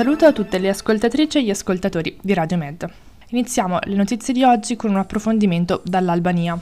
Saluto a tutte le ascoltatrici e gli ascoltatori di Radio Med. Iniziamo le notizie di oggi con un approfondimento dall'Albania.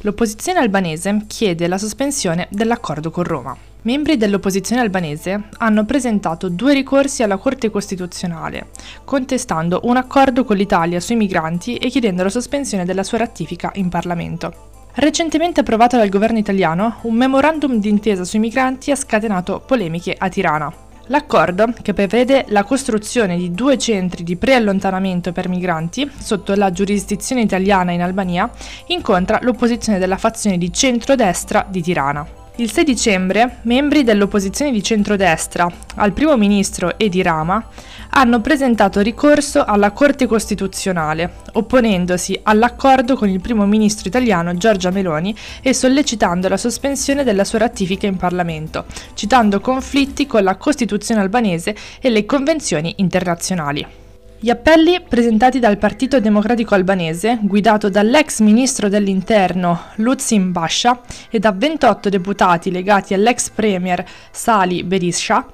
L'opposizione albanese chiede la sospensione dell'accordo con Roma. Membri dell'opposizione albanese hanno presentato due ricorsi alla Corte Costituzionale, contestando un accordo con l'Italia sui migranti e chiedendo la sospensione della sua ratifica in Parlamento. Recentemente approvato dal governo italiano, un memorandum d'intesa sui migranti ha scatenato polemiche a Tirana. L'accordo, che prevede la costruzione di due centri di preallontanamento per migranti sotto la giurisdizione italiana in Albania, incontra l'opposizione della fazione di centrodestra di Tirana. Il 6 dicembre, membri dell'opposizione di centrodestra al primo ministro Edi Rama hanno presentato ricorso alla Corte Costituzionale, opponendosi all'accordo con il primo ministro italiano Giorgia Meloni e sollecitando la sospensione della sua ratifica in Parlamento, citando conflitti con la Costituzione albanese e le convenzioni internazionali. Gli appelli presentati dal Partito Democratico Albanese, guidato dall'ex ministro dell'Interno Lutsin Basha e da 28 deputati legati all'ex premier Sali Berisha,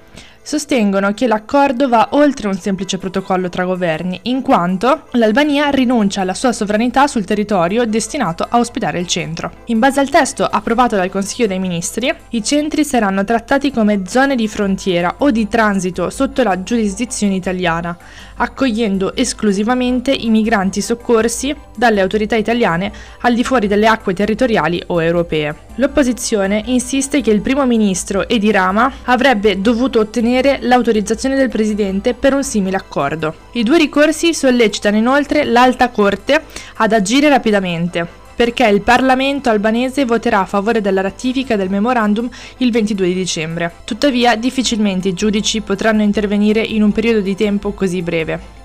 sostengono che l'accordo va oltre un semplice protocollo tra governi, in quanto l'Albania rinuncia alla sua sovranità sul territorio destinato a ospitare il centro. In base al testo approvato dal Consiglio dei Ministri, i centri saranno trattati come zone di frontiera o di transito sotto la giurisdizione italiana, accogliendo esclusivamente i migranti soccorsi dalle autorità italiane al di fuori delle acque territoriali o europee. L'opposizione insiste che il primo ministro Edi Rama avrebbe dovuto ottenere l'autorizzazione del presidente per un simile accordo. I due ricorsi sollecitano inoltre l'Alta Corte ad agire rapidamente perché il Parlamento albanese voterà a favore della ratifica del memorandum il 22 di dicembre. Tuttavia, difficilmente i giudici potranno intervenire in un periodo di tempo così breve.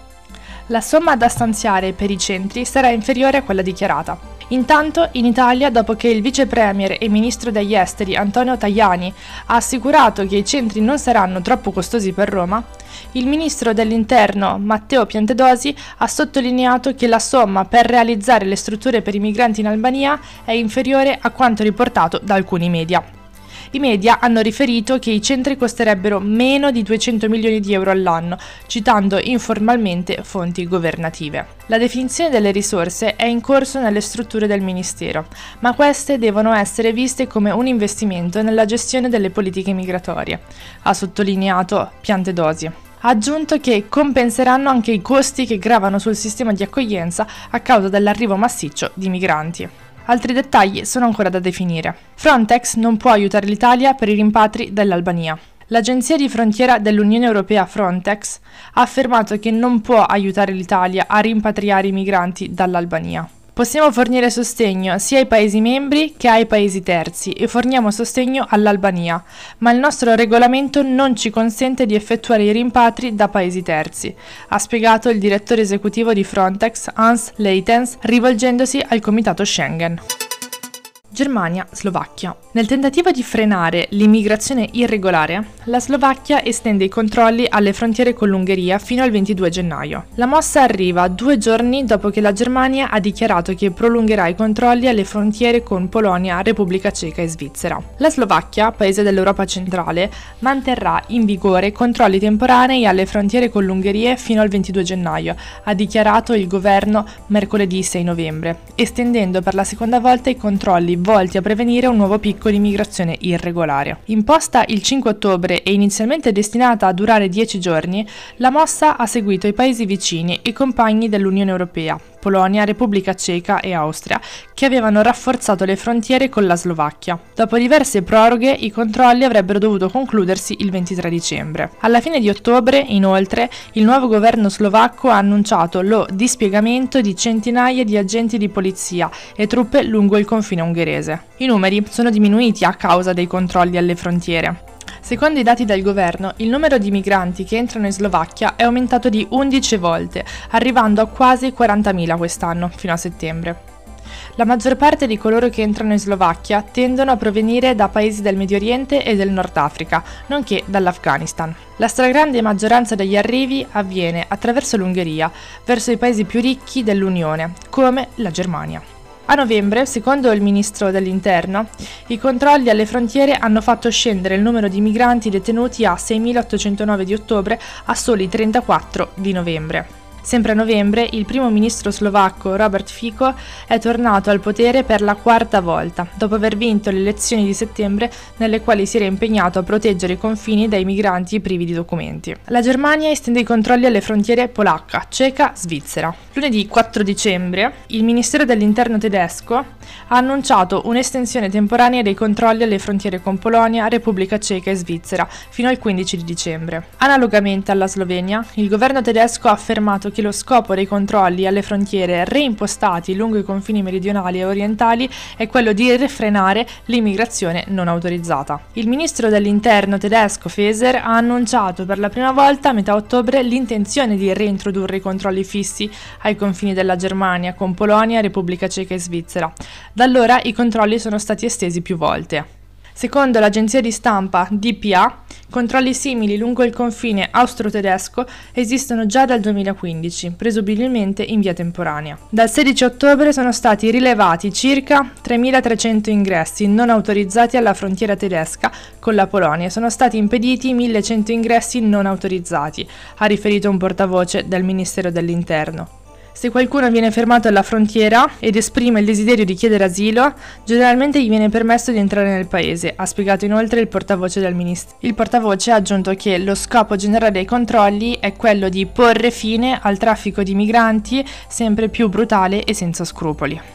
La somma da stanziare per i centri sarà inferiore a quella dichiarata. Intanto, in Italia, dopo che il vice premier e ministro degli esteri Antonio Tajani ha assicurato che i centri non saranno troppo costosi per Roma, il ministro dell'interno Matteo Piantedosi ha sottolineato che la somma per realizzare le strutture per i migranti in Albania è inferiore a quanto riportato da alcuni media. I media hanno riferito che i centri costerebbero meno di 200 milioni di euro all'anno, citando informalmente fonti governative. La definizione delle risorse è in corso nelle strutture del Ministero, ma queste devono essere viste come un investimento nella gestione delle politiche migratorie, ha sottolineato Piantedosi ha aggiunto che compenseranno anche i costi che gravano sul sistema di accoglienza a causa dell'arrivo massiccio di migranti. Altri dettagli sono ancora da definire. Frontex non può aiutare l'Italia per i rimpatri dell'Albania. L'agenzia di frontiera dell'Unione Europea Frontex ha affermato che non può aiutare l'Italia a rimpatriare i migranti dall'Albania. Possiamo fornire sostegno sia ai Paesi membri che ai Paesi terzi e forniamo sostegno all'Albania, ma il nostro regolamento non ci consente di effettuare i rimpatri da Paesi terzi, ha spiegato il direttore esecutivo di Frontex Hans Leitens rivolgendosi al Comitato Schengen. Germania-Slovacchia. Nel tentativo di frenare l'immigrazione irregolare, la Slovacchia estende i controlli alle frontiere con l'Ungheria fino al 22 gennaio. La mossa arriva due giorni dopo che la Germania ha dichiarato che prolungherà i controlli alle frontiere con Polonia, Repubblica Ceca e Svizzera. La Slovacchia, paese dell'Europa centrale, manterrà in vigore controlli temporanei alle frontiere con l'Ungheria fino al 22 gennaio, ha dichiarato il governo mercoledì 6 novembre, estendendo per la seconda volta i controlli volti a prevenire un nuovo picco di migrazione irregolare. Imposta il 5 ottobre e inizialmente destinata a durare 10 giorni, la mossa ha seguito i paesi vicini e compagni dell'Unione Europea, Polonia, Repubblica Ceca e Austria, che avevano rafforzato le frontiere con la Slovacchia. Dopo diverse proroghe, i controlli avrebbero dovuto concludersi il 23 dicembre. Alla fine di ottobre, inoltre, il nuovo governo slovacco ha annunciato lo dispiegamento di centinaia di agenti di polizia e truppe lungo il confine ungherese. I numeri sono diminuiti a causa dei controlli alle frontiere. Secondo i dati del governo, il numero di migranti che entrano in Slovacchia è aumentato di 11 volte, arrivando a quasi 40.000 quest'anno, fino a settembre. La maggior parte di coloro che entrano in Slovacchia tendono a provenire da paesi del Medio Oriente e del Nord Africa, nonché dall'Afghanistan. La stragrande maggioranza degli arrivi avviene attraverso l'Ungheria, verso i paesi più ricchi dell'Unione, come la Germania. A novembre, secondo il ministro dell'Interno, i controlli alle frontiere hanno fatto scendere il numero di migranti detenuti a 6.809 di ottobre a soli 34 di novembre. Sempre a novembre, il primo ministro slovacco Robert Fico è tornato al potere per la quarta volta, dopo aver vinto le elezioni di settembre nelle quali si era impegnato a proteggere i confini dai migranti privi di documenti. La Germania estende i controlli alle frontiere polacca, ceca, svizzera. Lunedì 4 dicembre, il Ministero dell'Interno tedesco ha annunciato un'estensione temporanea dei controlli alle frontiere con Polonia, Repubblica Ceca e Svizzera fino al 15 di dicembre. Analogamente alla Slovenia, il governo tedesco ha affermato che lo scopo dei controlli alle frontiere reimpostati lungo i confini meridionali e orientali è quello di refrenare l'immigrazione non autorizzata. Il ministro dell'interno tedesco Feser ha annunciato per la prima volta a metà ottobre l'intenzione di reintrodurre i controlli fissi ai confini della Germania con Polonia, Repubblica Ceca e Svizzera. Da allora i controlli sono stati estesi più volte. Secondo l'agenzia di stampa DPA, controlli simili lungo il confine austro-tedesco esistono già dal 2015, presumibilmente in via temporanea. Dal 16 ottobre sono stati rilevati circa 3.300 ingressi non autorizzati alla frontiera tedesca con la Polonia e sono stati impediti 1.100 ingressi non autorizzati, ha riferito un portavoce del Ministero dell'Interno. Se qualcuno viene fermato alla frontiera ed esprime il desiderio di chiedere asilo, generalmente gli viene permesso di entrare nel paese, ha spiegato inoltre il portavoce del ministro. Il portavoce ha aggiunto che lo scopo generale dei controlli è quello di porre fine al traffico di migranti sempre più brutale e senza scrupoli.